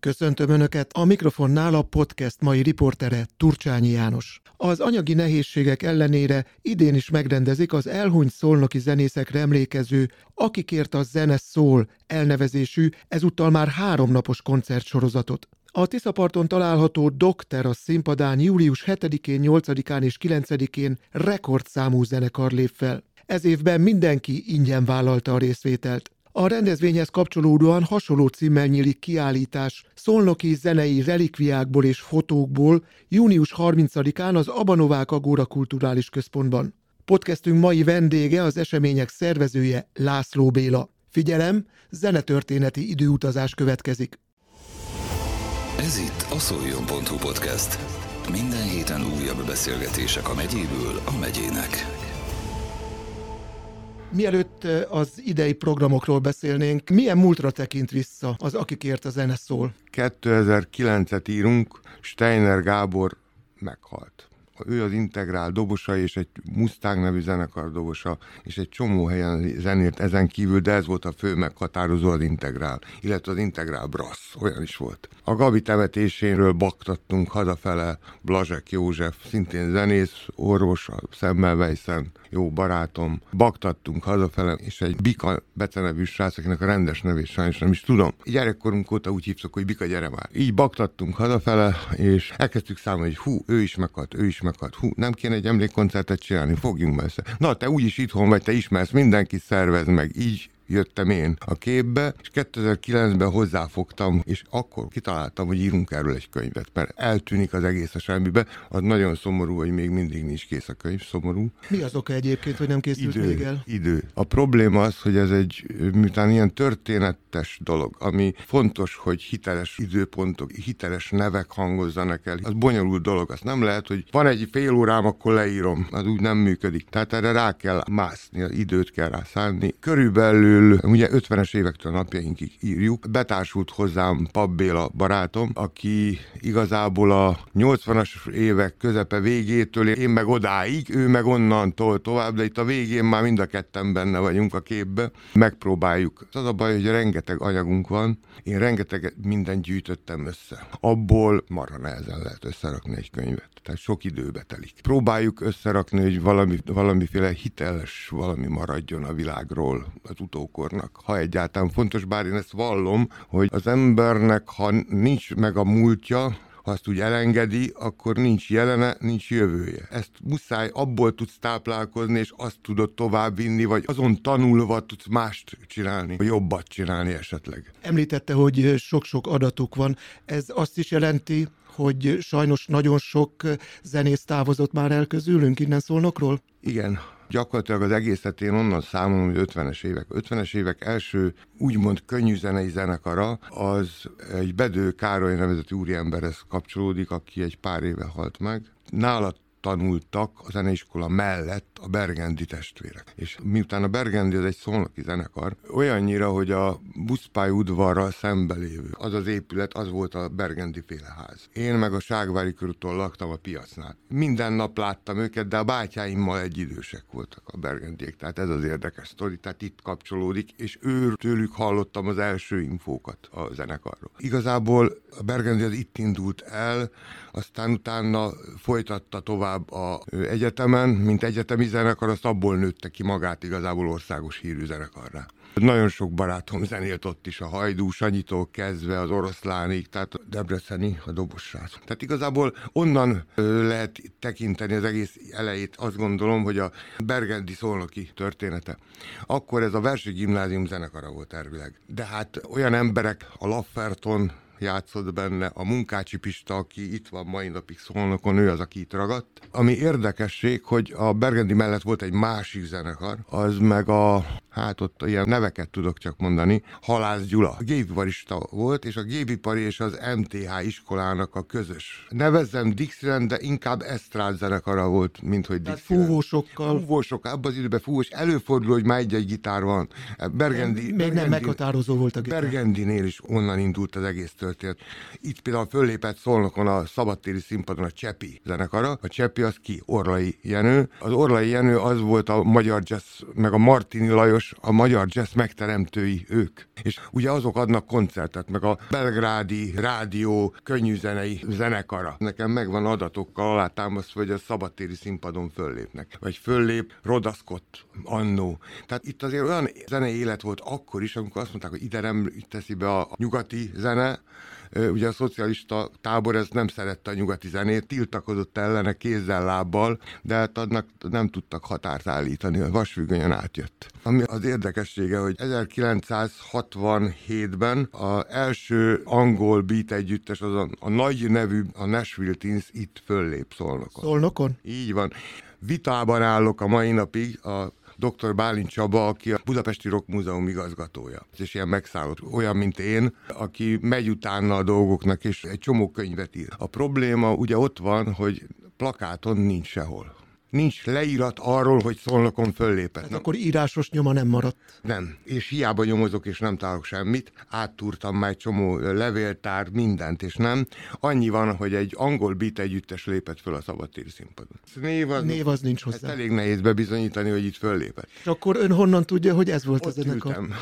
Köszöntöm Önöket, a mikrofonnál a podcast mai riportere Turcsányi János. Az anyagi nehézségek ellenére idén is megrendezik az elhunyt szolnoki zenészekre emlékező Akikért a zene szól elnevezésű, ezúttal már háromnapos koncertsorozatot. A Tiszaparton található Dokter a színpadán július 7-én, 8-án és 9-én rekordszámú zenekar lép fel. Ez évben mindenki ingyen vállalta a részvételt. A rendezvényhez kapcsolódóan hasonló címmel nyílik kiállítás szolnoki zenei relikviákból és fotókból június 30-án az Abanovák Agóra Kulturális Központban. Podcastünk mai vendége az események szervezője László Béla. Figyelem, zenetörténeti időutazás következik. Ez itt a szoljon.hu podcast. Minden héten újabb beszélgetések a megyéből a megyének. Mielőtt az idei programokról beszélnénk, milyen múltra tekint vissza az Akikért a zene szól? 2009-et írunk, Steiner Gábor meghalt ő az integrál dobosa, és egy Mustang nevű zenekar dobosa, és egy csomó helyen zenélt ezen kívül, de ez volt a fő meghatározó az integrál, illetve az integrál brass, olyan is volt. A Gabi temetéséről baktattunk hazafele Blazsek József, szintén zenész, orvos, a Semmelweisen, jó barátom, baktattunk hazafele, és egy Bika becenevű srác, akinek a rendes nevét sajnos nem is tudom. Gyerekkorunk óta úgy hívtuk, hogy Bika gyere már. Így baktattunk hazafele, és elkezdtük számolni, hogy hú, ő is meghalt, ő is meghalt, hú, nem kéne egy emlékkoncertet csinálni, fogjunk össze. Na, te úgyis itthon vagy, te ismersz, mindenki szervez meg. Így jöttem én a képbe, és 2009-ben hozzáfogtam, és akkor kitaláltam, hogy írunk erről egy könyvet, mert eltűnik az egész a semmibe. Az nagyon szomorú, hogy még mindig nincs kész a könyv, szomorú. Mi az oka egyébként, hogy nem készült idő, még el? Idő. A probléma az, hogy ez egy, miután ilyen történetes dolog, ami fontos, hogy hiteles időpontok, hiteles nevek hangozzanak el, az bonyolult dolog. Az nem lehet, hogy van egy fél órám, akkor leírom. Az úgy nem működik. Tehát erre rá kell mászni, időt kell rá szállni. Körülbelül körül, ugye 50-es évektől napjainkig írjuk, betársult hozzám Pap Béla barátom, aki igazából a 80-as évek közepe végétől, én meg odáig, ő meg onnantól tovább, de itt a végén már mind a ketten benne vagyunk a képbe, megpróbáljuk. Az a baj, hogy rengeteg anyagunk van, én rengeteg mindent gyűjtöttem össze. Abból marha nehezen lehet összerakni egy könyvet. Tehát sok időbe telik. Próbáljuk összerakni, hogy valami, valamiféle hiteles valami maradjon a világról az utó utókornak, ha egyáltalán fontos, bár én ezt vallom, hogy az embernek, ha nincs meg a múltja, ha azt úgy elengedi, akkor nincs jelene, nincs jövője. Ezt muszáj, abból tudsz táplálkozni, és azt tudod továbbvinni, vagy azon tanulva tudsz mást csinálni, vagy jobbat csinálni esetleg. Említette, hogy sok-sok adatuk van. Ez azt is jelenti, hogy sajnos nagyon sok zenész távozott már el közülünk innen szólnokról? Igen, gyakorlatilag az egészet én onnan számolom, hogy 50-es évek. 50-es évek első úgymond könnyű zenei zenekara, az egy Bedő Károly nevezeti úriemberhez kapcsolódik, aki egy pár éve halt meg. Nála tanultak a zeneiskola mellett a Bergendi testvérek. És miután a Bergendi az egy szolnoki zenekar, olyannyira, hogy a buszpály udvarral szembelévő, az az épület, az volt a Bergendi féleház. Én meg a Ságvári körúton laktam a piacnál. Minden nap láttam őket, de a bátyáimmal egy idősek voltak a Bergendiek, tehát ez az érdekes sztori, tehát itt kapcsolódik, és ő tőlük hallottam az első infókat a zenekarról. Igazából a Bergendi az itt indult el, aztán utána folytatta tovább a egyetemen, mint egyetemi zenekar, azt abból nőtte ki magát igazából országos hírű zenekarra. Nagyon sok barátom zenélt ott is, a Hajdú Sanyitól kezdve az oroszlánig, tehát a Debreceni, a dobosrác. Tehát igazából onnan lehet tekinteni az egész elejét, azt gondolom, hogy a Bergendi szolnoki története. Akkor ez a Versi Gimnázium zenekara volt elvileg. De hát olyan emberek, a Lafferton, játszott benne, a Munkácsi Pista, aki itt van mai napig szolnokon, ő az, aki itt ragadt. Ami érdekesség, hogy a Bergendi mellett volt egy másik zenekar, az meg a, hát ott ilyen neveket tudok csak mondani, Halász Gyula. A gépiparista volt, és a gépipari és az MTH iskolának a közös. Nevezzem Dixieland, de inkább Esztrád zenekara volt, mint hogy Dixieland. fúvósokkal. Fúvósok, abban az időben fúvós. Előfordul, hogy már egy-egy gitár van. Bergendi, Még Bergendi, nem meghatározó volt a gitár. Bergendinél is onnan indult az egész történet történt. Itt például föllépett Szolnokon a szabadtéri színpadon a Csepi zenekara. A Csepi az ki? Orlai Jenő. Az Orlai Jenő az volt a magyar jazz, meg a Martini Lajos, a magyar jazz megteremtői ők. És ugye azok adnak koncertet, meg a belgrádi rádió könnyűzenei zenekara. Nekem megvan adatokkal alátámasztva, hogy a szabadtéri színpadon föllépnek. Vagy föllép Rodaszkott annó. Tehát itt azért olyan zenei élet volt akkor is, amikor azt mondták, hogy ide nem teszi be a nyugati zene, ugye a szocialista tábor ez nem szerette a nyugati zenét, tiltakozott ellene kézzel, lábbal, de hát annak nem tudtak határt állítani, a vasfüggönyen átjött. Ami az érdekessége, hogy 1967-ben az első angol beat együttes, az a, a nagy nevű, a Nashville Teens itt föllép Szolnokon. Szolnokon? Így van. Vitában állok a mai napig a dr. Bálint Csaba, aki a Budapesti Rock Múzeum igazgatója. És ilyen megszállott, olyan, mint én, aki megy utána a dolgoknak, és egy csomó könyvet ír. A probléma ugye ott van, hogy plakáton nincs sehol nincs leírat arról, hogy szolnokon föllépett. Hát akkor írásos nyoma nem maradt. Nem, és hiába nyomozok, és nem találok semmit. Áttúrtam már egy csomó levéltár, mindent, és nem. Annyi van, hogy egy angol beat együttes lépett föl a szabadtéri színpadon. Név az, Név az nincs hozzá. Ezt elég nehéz bebizonyítani, hogy itt föllépett. És akkor ön honnan tudja, hogy ez volt Ott az zenekar? ültem.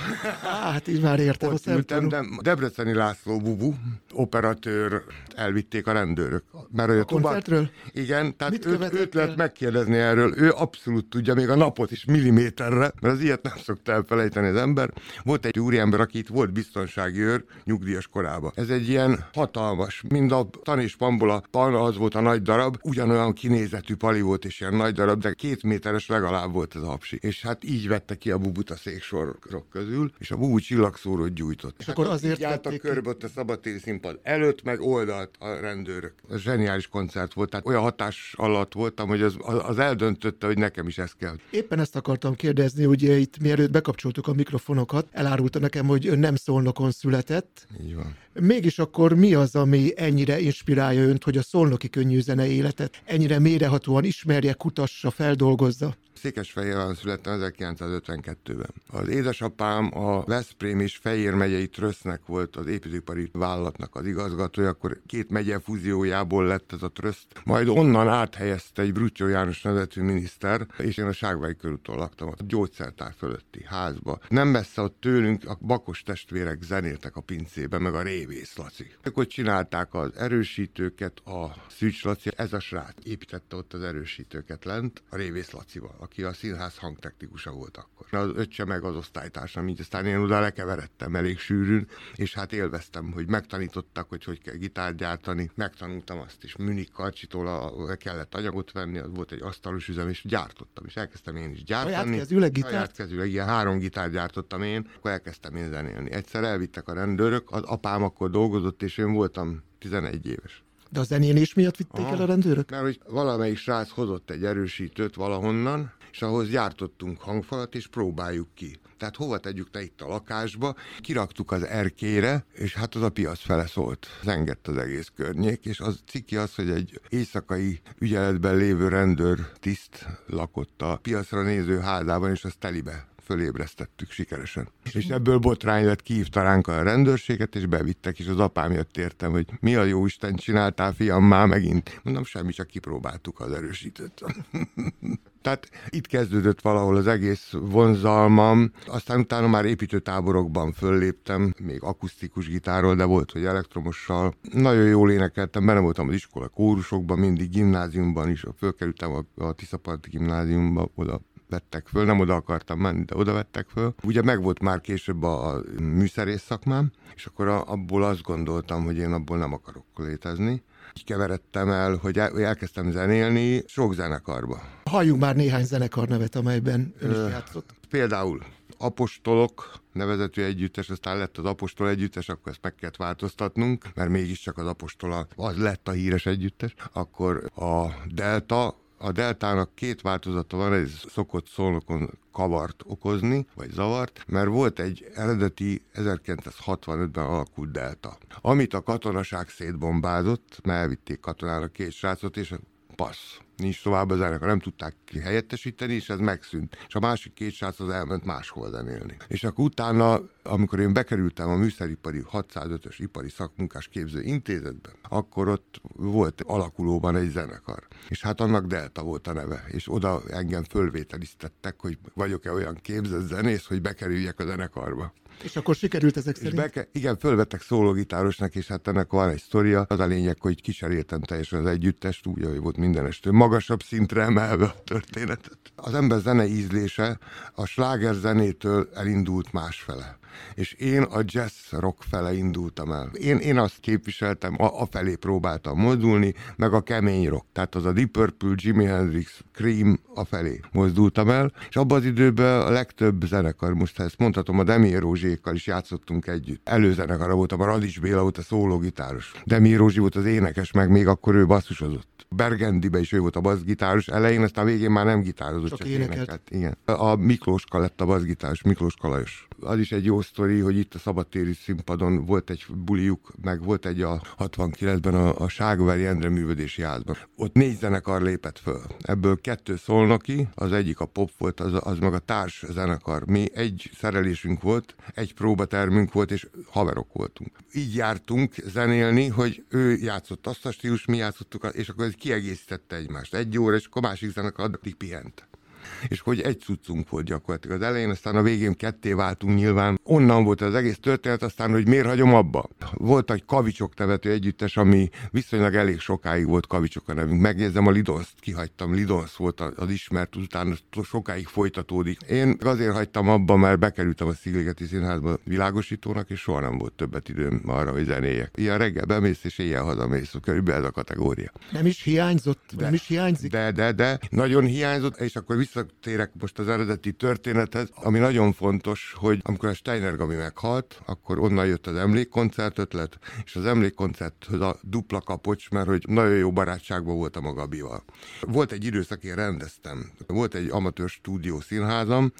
Hát így már értem. Ott ültem, de Debreceni László Bubu, operatőr, elvitték a rendőrök. Mert a, a koncertről? Igen, tehát Mit őt, őt lehet el? Megkérdezni erről. Ő abszolút tudja, még a napot is milliméterre, mert az ilyet nem szokta elfelejteni az ember. Volt egy úriember, aki itt volt biztonsági őr nyugdíjas korában. Ez egy ilyen hatalmas, mind a tan és pambola pan, az volt a nagy darab, ugyanolyan kinézetű pali volt és ilyen nagy darab, de két méteres legalább volt ez a hapsi. És hát így vette ki a bubut a széksorok közül, és a bubu csillagszórót gyújtott. És akkor azért vették ki? körbe ott a szabadtéri színpad előtt, meg oldalt a rendőrök. Ez zseniális koncert volt, tehát olyan hatás alatt voltam, hogy az, az eldöntötte, hogy nekem is ez kell. Éppen ezt akartam kérdezni, ugye itt mielőtt bekapcsoltuk a mikrofonokat, elárulta nekem, hogy ön nem szolnokon született. Így van. Mégis akkor mi az, ami ennyire inspirálja önt, hogy a szolnoki könnyűzene életet ennyire mérehatóan ismerje, kutassa, feldolgozza? Székesfehérváron születtem 1952-ben. Az édesapám a Veszprém és Fejér megyei Trösznek volt az építőipari vállalatnak az igazgatója, akkor két megye fúziójából lett ez a Tröszt. Majd onnan áthelyezte egy Brutyó János nevetű miniszter, és én a Ságvári körúton laktam, a gyógyszertár fölötti házba. Nem messze ott tőlünk a Bakos testvérek zenéltek a pincébe, meg a Révész Laci. Akkor csinálták az erősítőket, a Szűcs Laci, ez a srác építette ott az erősítőket lent, a Révész Lacival, aki a színház hangtechnikusa volt akkor. Az öccse meg az osztálytársam, így aztán én oda lekeveredtem elég sűrűn, és hát élveztem, hogy megtanítottak, hogy hogy kell gitárt gyártani, megtanultam azt is. Münich Karcsitól a, kellett anyagot venni, az volt egy asztalos üzem, és gyártottam, és elkezdtem én is gyártani. Saját kezűleg gitárt? Saját ilyen három gitárt gyártottam én, akkor elkezdtem én zenélni. Egyszer elvittek a rendőrök, az apám akkor dolgozott, és én voltam 11 éves. De a zenélés miatt vitték Aha. el a rendőrök? Mert hogy valamelyik srác hozott egy erősítőt valahonnan, és ahhoz gyártottunk hangfalat, és próbáljuk ki. Tehát hova tegyük le itt a lakásba, kiraktuk az erkére, és hát az a piac fele szólt. Zengett az egész környék, és az ciki az, hogy egy éjszakai ügyeletben lévő rendőr tiszt lakott a piacra néző házában, és azt telibe fölébresztettük sikeresen. És ebből botrány lett, kihívta ránk a rendőrséget, és bevittek, és az apám jött értem, hogy mi a jó Isten csináltál, fiam, már megint. Mondom, semmi, csak kipróbáltuk az erősítőt. Tehát itt kezdődött valahol az egész vonzalmam, aztán utána már építőtáborokban fölléptem, még akusztikus gitárral, de volt, hogy elektromossal. Nagyon jól énekeltem, benne voltam az iskola kórusokban, mindig gimnáziumban is, fölkerültem a, a Tiszaparti gimnáziumba, oda vettek föl, nem oda akartam menni, de oda vettek föl. Ugye megvolt már később a, a műszerész szakmám, és akkor a, abból azt gondoltam, hogy én abból nem akarok létezni. Így keveredtem el, hogy el, elkezdtem zenélni sok zenekarba. Halljunk már néhány zenekar nevet, amelyben ön is játszott. Például Apostolok nevezetű együttes, aztán lett az Apostol együttes, akkor ezt meg kellett változtatnunk, mert mégiscsak az Apostola az lett a híres együttes. Akkor a Delta, a deltának két változata van, ez szokott szolnokon kavart okozni, vagy zavart, mert volt egy eredeti 1965-ben alakult delta, amit a katonaság szétbombázott, mert elvitték katonára két srácot, és passz nincs tovább a zenekar, nem tudták ki helyettesíteni, és ez megszűnt. És a másik két srác az elment máshol zenélni. És akkor utána, amikor én bekerültem a műszeripari 605-ös ipari szakmunkás képző intézetbe, akkor ott volt alakulóban egy zenekar. És hát annak Delta volt a neve, és oda engem fölvételiztettek, hogy vagyok-e olyan képzett zenész, hogy bekerüljek a zenekarba. És akkor sikerült ezek szerint? beke, igen, fölvettek szólógitárosnak, és hát ennek van egy sztoria. Az a lényeg, hogy kicseréltem teljesen az együttest, úgy, hogy volt mindenestől magasabb szintre emelve a történetet. Az ember zene ízlése a sláger zenétől elindult másfele és én a jazz rock fele indultam el. Én, én azt képviseltem, a, a felé próbáltam mozdulni, meg a kemény rock. Tehát az a Deep Purple, Jimi Hendrix, Cream a felé mozdultam el, és abban az időben a legtöbb zenekar, most ezt mondhatom, a Demi Rózsékkal is játszottunk együtt. Előzenekara voltam, a Radics Béla volt a szólógitáros. Demi Rózsi volt az énekes, meg még akkor ő basszusozott. Bergendibe is ő volt a bassgitáros, elején, aztán végén már nem gitározott, csak, csak énekelt. Igen. A Miklóska lett a bassgitáros, Miklós Kalajos. Az is egy jó sztori, hogy itt a szabadtéri színpadon volt egy buliuk, meg volt egy a 69-ben a, a Ságvári Endre művödési házban. Ott négy zenekar lépett föl. Ebből kettő szolnoki, az egyik a pop volt, az, az meg a társ zenekar. Mi egy szerelésünk volt, egy próbatermünk volt, és haverok voltunk. Így jártunk zenélni, hogy ő játszott azt a stílus, mi játszottuk, és akkor ez kiegészítette egymást. Egy óra, és akkor másik zenekar addig pihent és hogy egy cuccunk volt gyakorlatilag az elején, aztán a végén ketté váltunk nyilván. Onnan volt az egész történet, aztán, hogy miért hagyom abba. Volt egy kavicsok nevető együttes, ami viszonylag elég sokáig volt kavicsok a nevünk. Megjegyzem, a Lidonszt kihagytam, Lidonsz volt az ismert, utána sokáig folytatódik. Én azért hagytam abba, mert bekerültem a Szigligeti Színházba világosítónak, és soha nem volt többet időm arra, hogy zenéjek. Ilyen reggel bemész, és éjjel hazamész, körülbelül ez a kategória. Nem is hiányzott, de, nem is hiányzik? De, de, de, nagyon hiányzott, és akkor vissza visszatérek most az eredeti történethez, ami nagyon fontos, hogy amikor a Steiner Gabi meghalt, akkor onnan jött az emlékkoncert ötlet, és az emlékkoncerthöz a dupla kapocs, mert hogy nagyon jó barátságban voltam a Gabival. Volt egy időszak, én rendeztem. Volt egy amatőr stúdió színházam,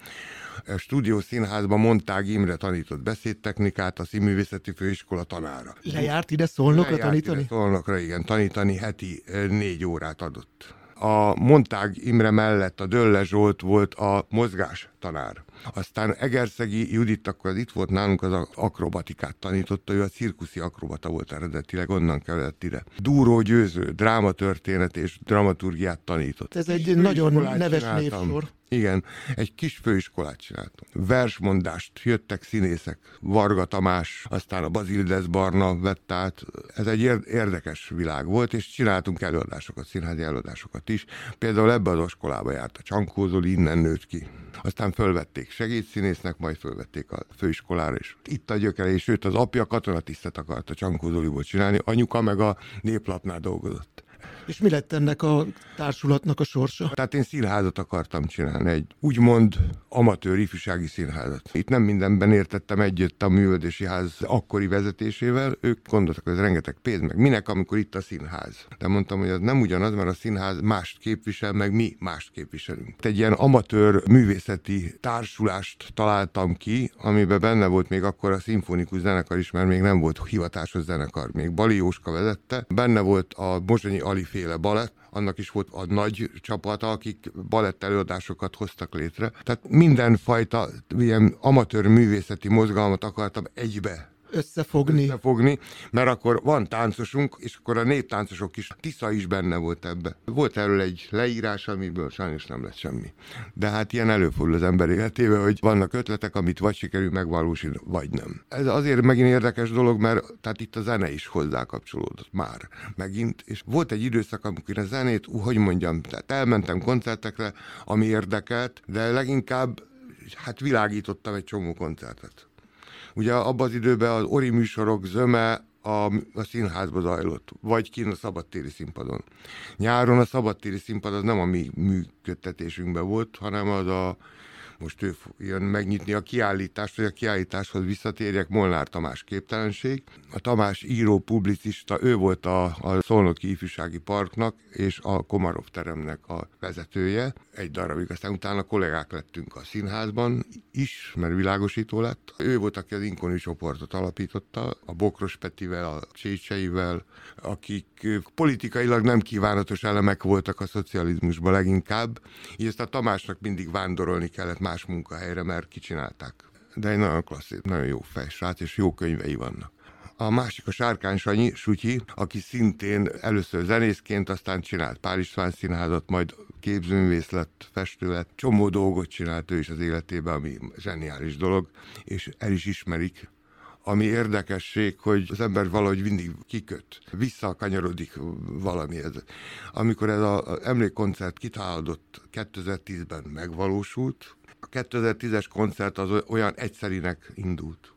a stúdió színházban Montág Imre tanított beszédtechnikát, a színművészeti főiskola tanára. Lejárt ide szólnokra Lejárt tanítani? Ide szólnokra, igen, tanítani heti eh, négy órát adott a Montág Imre mellett a Dölle Zsolt volt a mozgás tanár. Aztán Egerszegi Judit akkor az itt volt nálunk, az akrobatikát tanította, ő a cirkuszi akrobata volt eredetileg, onnan kellett ide. Dúró Győző, drámatörténet és dramaturgiát tanított. Ez egy nagyon neves névsor. Igen, egy kis főiskolát csináltam. Versmondást, jöttek színészek, Varga Tamás, aztán a Bazildes Barna vett át. Ez egy érdekes világ volt, és csináltunk előadásokat, színházi előadásokat is. Például ebbe az iskolába járt a Csankó Zoli, innen nőtt ki. Aztán fölvették segédszínésznek, majd fölvették a főiskolára is. Itt a gyökere, és őt az apja katonatisztet akart a Csankó Zoliból csinálni, anyuka meg a néplapnál dolgozott. És mi lett ennek a társulatnak a sorsa? Tehát én színházat akartam csinálni, egy úgymond amatőr ifjúsági színházat. Itt nem mindenben értettem együtt a művöldési ház akkori vezetésével, ők gondoltak, hogy ez rengeteg pénz, meg minek, amikor itt a színház. De mondtam, hogy ez nem ugyanaz, mert a színház mást képvisel, meg mi mást képviselünk. Egy ilyen amatőr művészeti társulást találtam ki, amiben benne volt még akkor a szimfonikus zenekar is, mert még nem volt hivatásos zenekar. Még Bali Jóska vezette. Benne volt a Mozsonyi Alif féle balett, annak is volt a nagy csapata, akik balett előadásokat hoztak létre. Tehát mindenfajta ilyen amatőr művészeti mozgalmat akartam egybe összefogni. összefogni, mert akkor van táncosunk, és akkor a néptáncosok is, Tisza is benne volt ebbe. Volt erről egy leírás, amiből sajnos nem lett semmi. De hát ilyen előfordul az ember életében, hogy vannak ötletek, amit vagy sikerül megvalósítani, vagy nem. Ez azért megint érdekes dolog, mert tehát itt a zene is hozzá kapcsolódott már megint, és volt egy időszak, amikor a zenét, hogy mondjam, tehát elmentem koncertekre, ami érdekelt, de leginkább hát világítottam egy csomó koncertet. Ugye abban az időben az ori műsorok zöme a, a színházba zajlott, vagy kint a szabadtéri színpadon. Nyáron a szabadtéri színpad az nem a mi működtetésünkben volt, hanem az a most ő jön megnyitni a kiállítást, hogy a kiállításhoz visszatérjek, Molnár Tamás képtelenség. A Tamás író, publicista, ő volt a, a Szolnoki Ifjúsági Parknak és a Komarov teremnek a vezetője. Egy darabig, aztán utána kollégák lettünk a színházban is, mert világosító lett. Ő volt, aki az Inkoni csoportot alapította, a Bokros Petivel, a Csécseivel, akik politikailag nem kívánatos elemek voltak a szocializmusban leginkább. Így ezt a Tamásnak mindig vándorolni kellett más munkahelyre, mert kicsinálták. De egy nagyon klasszít, nagyon jó fejsrác, és jó könyvei vannak. A másik a Sárkány Sanyi, Sutyi, aki szintén először zenészként, aztán csinált Pál István színházat, majd képzőművész lett, festő lett, csomó dolgot csinált ő is az életében, ami zseniális dolog, és el is ismerik ami érdekesség, hogy az ember valahogy mindig kiköt, visszakanyarodik valamihez. Amikor ez az emlékkoncert kitálódott 2010-ben megvalósult, a 2010-es koncert az olyan egyszerinek indult.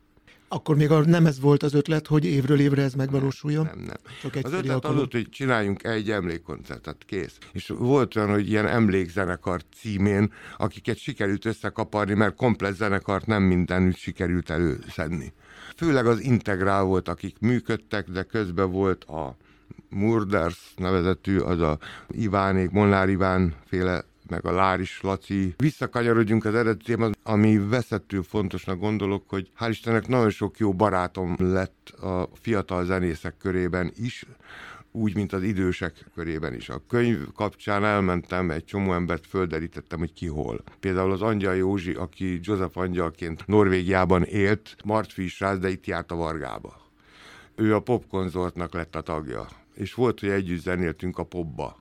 Akkor még nem ez volt az ötlet, hogy évről évre ez megvalósuljon? Nem, nem. Csak az ötlet az volt, hogy csináljunk egy emlékkoncertet, kész. És volt olyan, hogy ilyen emlékzenekar címén, akiket sikerült összekaparni, mert komplet zenekart nem mindenütt sikerült előszedni. Főleg az integrál volt, akik működtek, de közben volt a Murders nevezetű, az a Ivánék, Molnár Iván féle meg a Láris Laci. Visszakanyarodjunk az eredeti ami veszettül fontosnak gondolok, hogy hál' Istennek nagyon sok jó barátom lett a fiatal zenészek körében is, úgy, mint az idősek körében is. A könyv kapcsán elmentem, egy csomó embert földerítettem, hogy ki hol. Például az Angyal Józsi, aki Joseph Angyalként Norvégiában élt, Martfi ráz, de itt járt a Vargába. Ő a popkonzortnak lett a tagja. És volt, hogy együtt zenéltünk a popba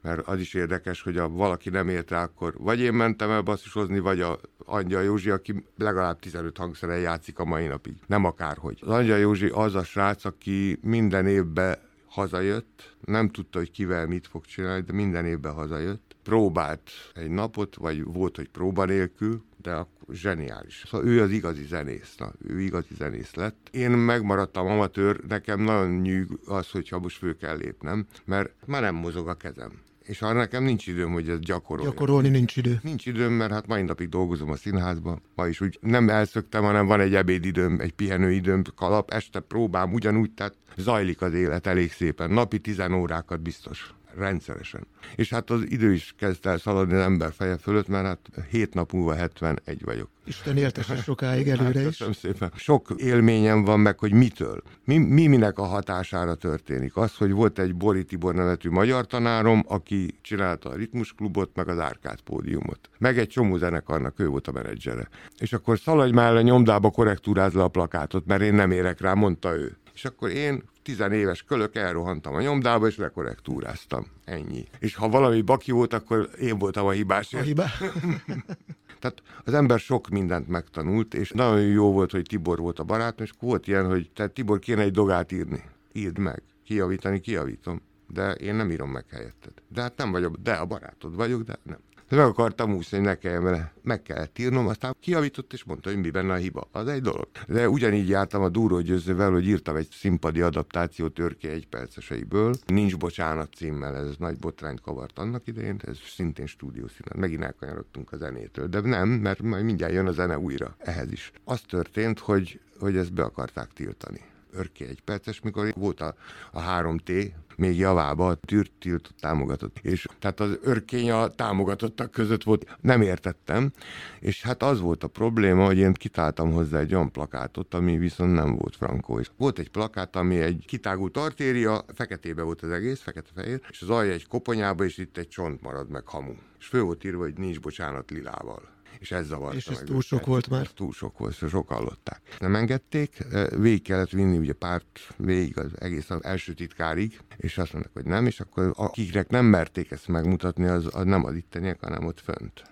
mert az is érdekes, hogy ha valaki nem ért rá, akkor vagy én mentem el basszusozni, vagy a Angyal Józsi, aki legalább 15 hangszeren játszik a mai napig. Nem akárhogy. Az Angyal Józsi az a srác, aki minden évben hazajött, nem tudta, hogy kivel mit fog csinálni, de minden évben hazajött. Próbált egy napot, vagy volt, hogy próba nélkül, de akkor zseniális. Szóval ő az igazi zenész, na, ő igazi zenész lett. Én megmaradtam amatőr, nekem nagyon nyűg az, hogyha most fő kell lépnem, mert már nem mozog a kezem és arra nekem nincs időm, hogy ezt gyakorolni. Gyakorolni nincs idő. Nincs időm, mert hát mai napig dolgozom a színházban. Ma is úgy nem elszöktem, hanem van egy ebédidőm, egy pihenőidőm, kalap, este próbám ugyanúgy, tehát zajlik az élet elég szépen. Napi tizen órákat biztos rendszeresen. És hát az idő is kezd el szaladni az ember feje fölött, mert hát hét nap múlva 71 vagyok. Isten éltesse sokáig előre hát, is. szépen. Sok élményem van meg, hogy mitől. Mi, mi minek a hatására történik. Az, hogy volt egy Bori Tibor nevetű magyar tanárom, aki csinálta a ritmusklubot, meg az árkád pódiumot. Meg egy csomó zenekarnak ő volt a menedzsere. És akkor szaladj már a nyomdába korrektúrázz le a plakátot, mert én nem érek rá, mondta ő. És akkor én tizenéves kölök elrohantam a nyomdába, és lekorrektúráztam. Ennyi. És ha valami baki volt, akkor én voltam a hibás. A hibá. Tehát az ember sok mindent megtanult, és nagyon jó volt, hogy Tibor volt a barátom, és volt ilyen, hogy tehát Tibor kéne egy dogát írni. Írd meg. Kijavítani, kijavítom. De én nem írom meg helyetted. De hát nem vagyok, de a barátod vagyok, de nem. De meg akartam úszni, hogy ne. Meg kellett írnom, aztán kiavított, és mondta, hogy mi benne a hiba. Az egy dolog. De ugyanígy jártam a Dúró Győzővel, hogy írtam egy színpadi adaptációt Törké egy perceseiből. Nincs bocsánat címmel, ez nagy botrányt kavart annak idején, ez szintén stúdiószínet. Megint elkanyarodtunk a zenétől. De nem, mert majd mindjárt jön a zene újra ehhez is. Az történt, hogy, hogy ezt be akarták tiltani örké egy perces, mikor volt a, a 3T, még javába a tűrt támogatott. És tehát az örkény a támogatottak között volt, nem értettem, és hát az volt a probléma, hogy én kitáltam hozzá egy olyan plakátot, ami viszont nem volt frankó. És volt egy plakát, ami egy kitágult artéria, feketébe volt az egész, fekete-fehér, és az alja egy koponyába, és itt egy csont marad meg hamu. És fő volt írva, hogy nincs bocsánat lilával és ez zavarta És ez meg túl sok őket. volt már? Ez túl sok volt, és sok hallották. Nem engedték, végig kellett vinni ugye párt végig az egész az első titkárig, és azt mondták, hogy nem, és akkor akiknek nem merték ezt megmutatni, az, az nem az itteniek, hanem ott fönt.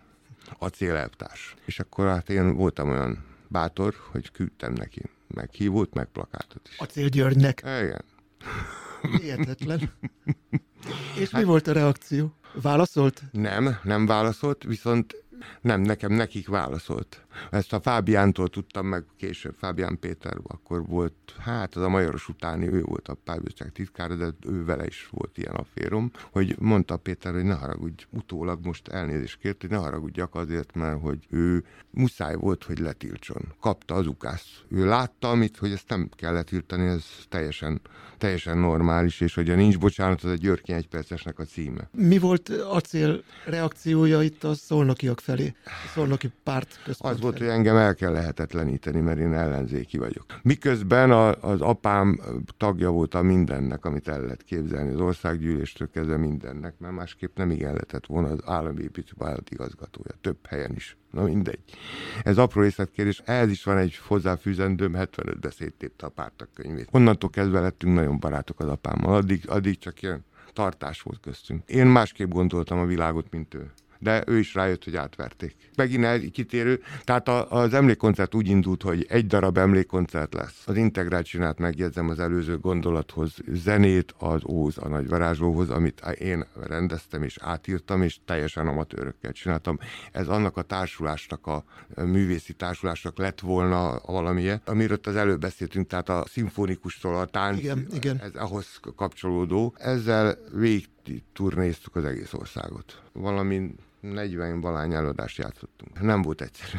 A célelvtárs. És akkor hát én voltam olyan bátor, hogy küldtem neki meghívót, meg plakátot is. A célgyörgynek. Igen. Hihetetlen. És hát, mi volt a reakció? Válaszolt? Nem, nem válaszolt, viszont Nem, nekem nekik válaszolt. Ezt a Fábiántól tudtam meg később, Fábián Péter akkor volt, hát az a Majoros utáni, ő volt a párbizottság titkára, de ő vele is volt ilyen afférom, hogy mondta Péter, hogy ne haragudj, utólag most elnézést kért, hogy ne haragudjak azért, mert hogy ő muszáj volt, hogy letiltson. Kapta az ukász. Ő látta, amit, hogy ezt nem kell letiltani, ez teljesen, teljesen normális, és hogy a nincs bocsánat, az egy Györkény egypercesnek a címe. Mi volt acél reakciója itt a szolnokiak felé, a szolnoki párt központ Az volt, hogy engem el kell lehetetleníteni, mert én ellenzéki vagyok. Miközben a, az apám tagja volt a mindennek, amit el lehet képzelni, az országgyűléstől kezdve mindennek, mert másképp nem igen lehetett volna az állami építővállalat igazgatója, több helyen is. Na mindegy. Ez apró részletkérdés. Ehhez is van egy hozzáfűzendőm, 75 beszédtépte a pártak könyvét. Onnantól kezdve lettünk nagyon barátok az apámmal. Addig, addig csak ilyen tartás volt köztünk. Én másképp gondoltam a világot, mint ő de ő is rájött, hogy átverték. Megint egy kitérő, tehát a, az emlékkoncert úgy indult, hogy egy darab emlékkoncert lesz. Az integrált csinált, megjegyzem az előző gondolathoz, zenét az Óz a nagy varázslóhoz, amit én rendeztem és átírtam, és teljesen amatőrökkel csináltam. Ez annak a társulásnak, a művészi társulásnak lett volna valamilyen, amiről az előbb beszéltünk, tehát a szimfonikustól a tánc, igen, igen. ez ahhoz kapcsolódó. Ezzel végig turnéztük az egész országot. Valami 40 valány előadást játszottunk. Nem volt egyszerű.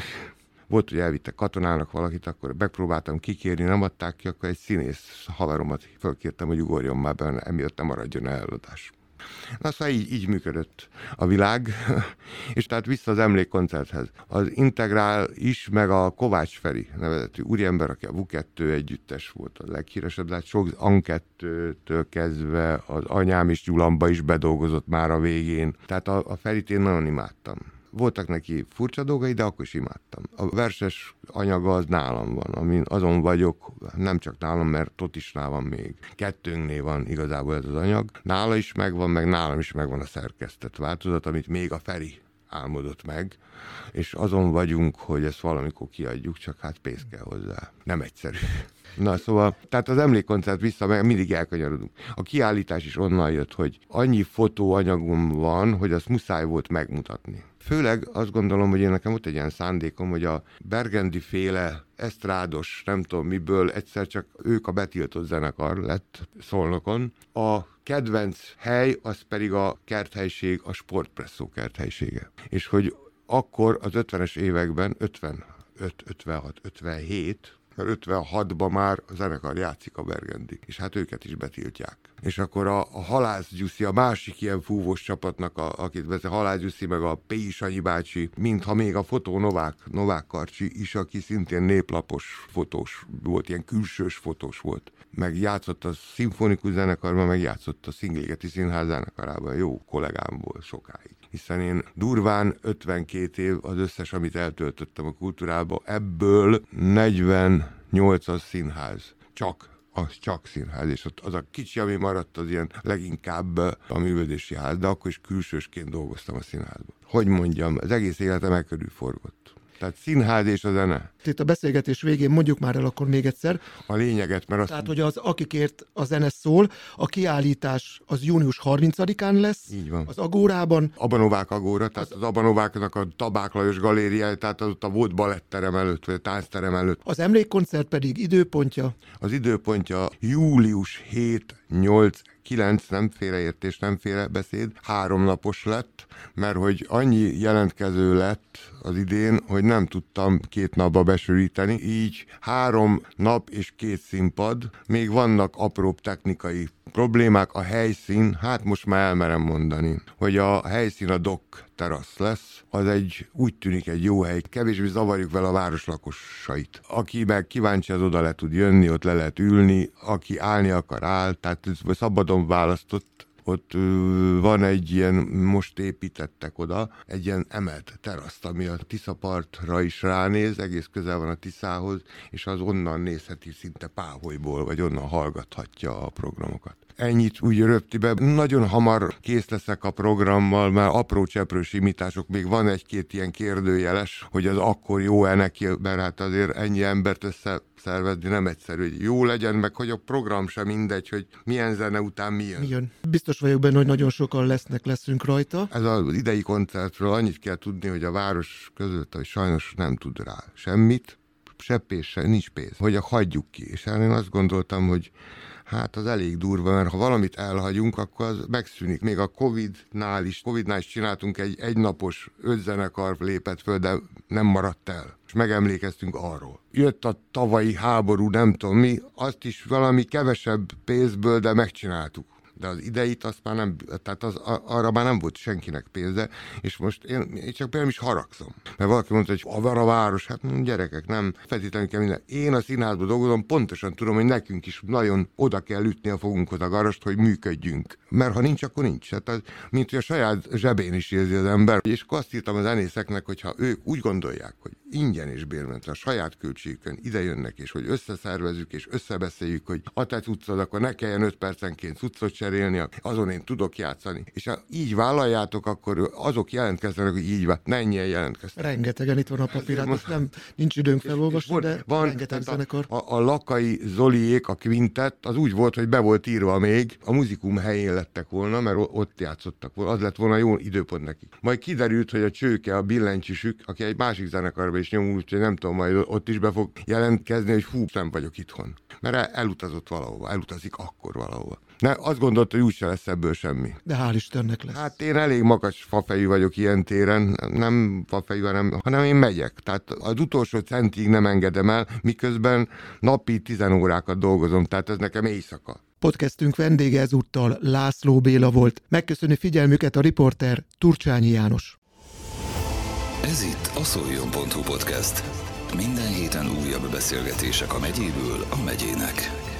Volt, hogy elvittek katonának valakit, akkor megpróbáltam kikérni, nem adták ki, akkor egy színész haveromat fölkértem, hogy ugorjon már be, emiatt nem maradjon el előadás. Na szóval így, így működött a világ, és tehát vissza az emlékkoncerthez. Az Integrál is, meg a Kovács Feri nevezetű úriember, aki a VU2 együttes volt a leghíresebb, de hát sok Ankettőtől kezdve az anyám is Gyulamba is bedolgozott már a végén. Tehát a, a Ferit én nagyon imádtam voltak neki furcsa dolgai, de akkor is imádtam. A verses anyaga az nálam van, amin azon vagyok, nem csak nálam, mert ott is nálam még. Kettőnknél van igazából ez az anyag. Nála is megvan, meg nálam is megvan a szerkesztett változat, amit még a Feri álmodott meg, és azon vagyunk, hogy ezt valamikor kiadjuk, csak hát pénz kell hozzá. Nem egyszerű. Na szóval, tehát az emlékkoncert vissza, meg mindig elkanyarodunk. A kiállítás is onnan jött, hogy annyi fotóanyagom van, hogy azt muszáj volt megmutatni. Főleg azt gondolom, hogy én nekem ott egy ilyen szándékom, hogy a Bergendi féle esztrádos, nem tudom miből, egyszer csak ők a betiltott zenekar lett Szolnokon. A kedvenc hely, az pedig a kerthelység, a sportpresszó kerthelysége. És hogy akkor az 50-es években, 55, 56, 57, mert 56-ban már a zenekar játszik a Bergendi, és hát őket is betiltják. És akkor a, a Halász Gyuszi, a másik ilyen fúvós csapatnak, a, akit vezet, Halász Gyuszi, meg a P. Sanyi bácsi, mintha még a fotó Novák, Novák Karcsi is, aki szintén néplapos fotós volt, ilyen külsős fotós volt. Meg játszott a szimfonikus zenekarban, meg játszott a Szingligeti Színház zenekarában, jó kollégám volt sokáig hiszen én durván 52 év az összes, amit eltöltöttem a kultúrába, ebből 48 az színház. Csak az csak színház, és ott az a kicsi, ami maradt, az ilyen leginkább a művődési ház, de akkor is külsősként dolgoztam a színházban. Hogy mondjam, az egész életem körül forgott. Tehát színház és a zene. Itt a beszélgetés végén mondjuk már el akkor még egyszer. A lényeget, mert azt... Tehát, hogy az akikért a zene szól, a kiállítás az június 30-án lesz. Így van. Az Agórában. Abanovák Agóra, tehát az, az Abanováknak a Tabák Lajos galériája, tehát az ott a volt baletterem előtt, vagy a táncterem előtt. Az emlékkoncert pedig időpontja? Az időpontja július 7 8 kilenc nem félreértés, nem félrebeszéd, háromnapos lett, mert hogy annyi jelentkező lett az idén, hogy nem tudtam két napba besűríteni, így három nap és két színpad, még vannak apróbb technikai problémák, a helyszín, hát most már elmerem mondani, hogy a helyszín a dok terasz lesz, az egy úgy tűnik egy jó hely, kevésbé zavarjuk vele a város lakosait. Aki meg kíváncsi, az oda le tud jönni, ott le lehet ülni, aki állni akar áll, tehát szabadon választott ott van egy ilyen, most építettek oda, egy ilyen emelt teraszt, ami a Tiszapartra is ránéz, egész közel van a Tiszához, és az onnan nézheti szinte páholyból, vagy onnan hallgathatja a programokat. Ennyit úgy röptibe. Nagyon hamar kész leszek a programmal, mert apró cseprős imítások, még van egy-két ilyen kérdőjeles, hogy az akkor jó-e neki, mert hát azért ennyi embert össze szervezni nem egyszerű, hogy jó legyen, meg hogy a program sem mindegy, hogy milyen zene után mi jön. Mi jön. Biztos vagyok benne, hogy nagyon sokan lesznek, leszünk rajta. Ez az idei koncertről annyit kell tudni, hogy a város között, hogy sajnos nem tud rá semmit, se pénz, se, nincs pénz, hogy hagyjuk ki. És én azt gondoltam, hogy hát az elég durva, mert ha valamit elhagyunk, akkor az megszűnik. Még a Covid-nál is, Covid-nál is csináltunk egy egynapos ötzenekar lépett föl, de nem maradt el. És megemlékeztünk arról. Jött a tavalyi háború, nem tudom mi, azt is valami kevesebb pénzből, de megcsináltuk de az ideit azt már nem, tehát az, arra már nem volt senkinek pénze, és most én, én csak például is haragszom. Mert valaki mondta, hogy a, város, hát mondom, gyerekek, nem feltétlenül kell minden. Én a színházban dolgozom, pontosan tudom, hogy nekünk is nagyon oda kell ütni a fogunkhoz a garast, hogy működjünk. Mert ha nincs, akkor nincs. Hát az, mint hogy a saját zsebén is érzi az ember. És akkor azt írtam a zenészeknek, hogy ha ők úgy gondolják, hogy ingyen és bérment a saját költségükön ide jönnek, és hogy összeszervezzük és összebeszéljük, hogy a te cuccod, akkor ne kelljen 5 percenként cuccot cserélni, azon én tudok játszani. És ha így vállaljátok, akkor azok jelentkeznek, hogy így van, ne ennyien jelentkeztek. Rengetegen itt van a papírát, most nem nincs időnk felolvasni, de van, rengeteg zenekar. A, a, a Lakai Zoliék, a kvintett, az úgy volt, hogy be volt írva még, a muzikum helyén lettek volna, mert ott játszottak volna, az lett volna jó időpont nekik. Majd kiderült, hogy a csőke, a billencsisük, aki egy másik zenekarban is nyomul, úgyhogy nem tudom, majd ott is be fog jelentkezni, hogy hú, nem vagyok itthon. Mert elutazott valahova, elutazik akkor valahova. Ne, azt gondolta, hogy úgyse lesz ebből semmi. De hál' Istennek lesz. Hát én elég magas fafejű vagyok ilyen téren, nem fafejű, hanem, hanem én megyek. Tehát az utolsó centig nem engedem el, miközben napi 10 órákat dolgozom, tehát ez nekem éjszaka. Podcastünk vendége ezúttal László Béla volt. Megköszöni figyelmüket a riporter Turcsányi János. Ez itt a szoljon.hu podcast. Minden héten újabb beszélgetések a megyéből a megyének.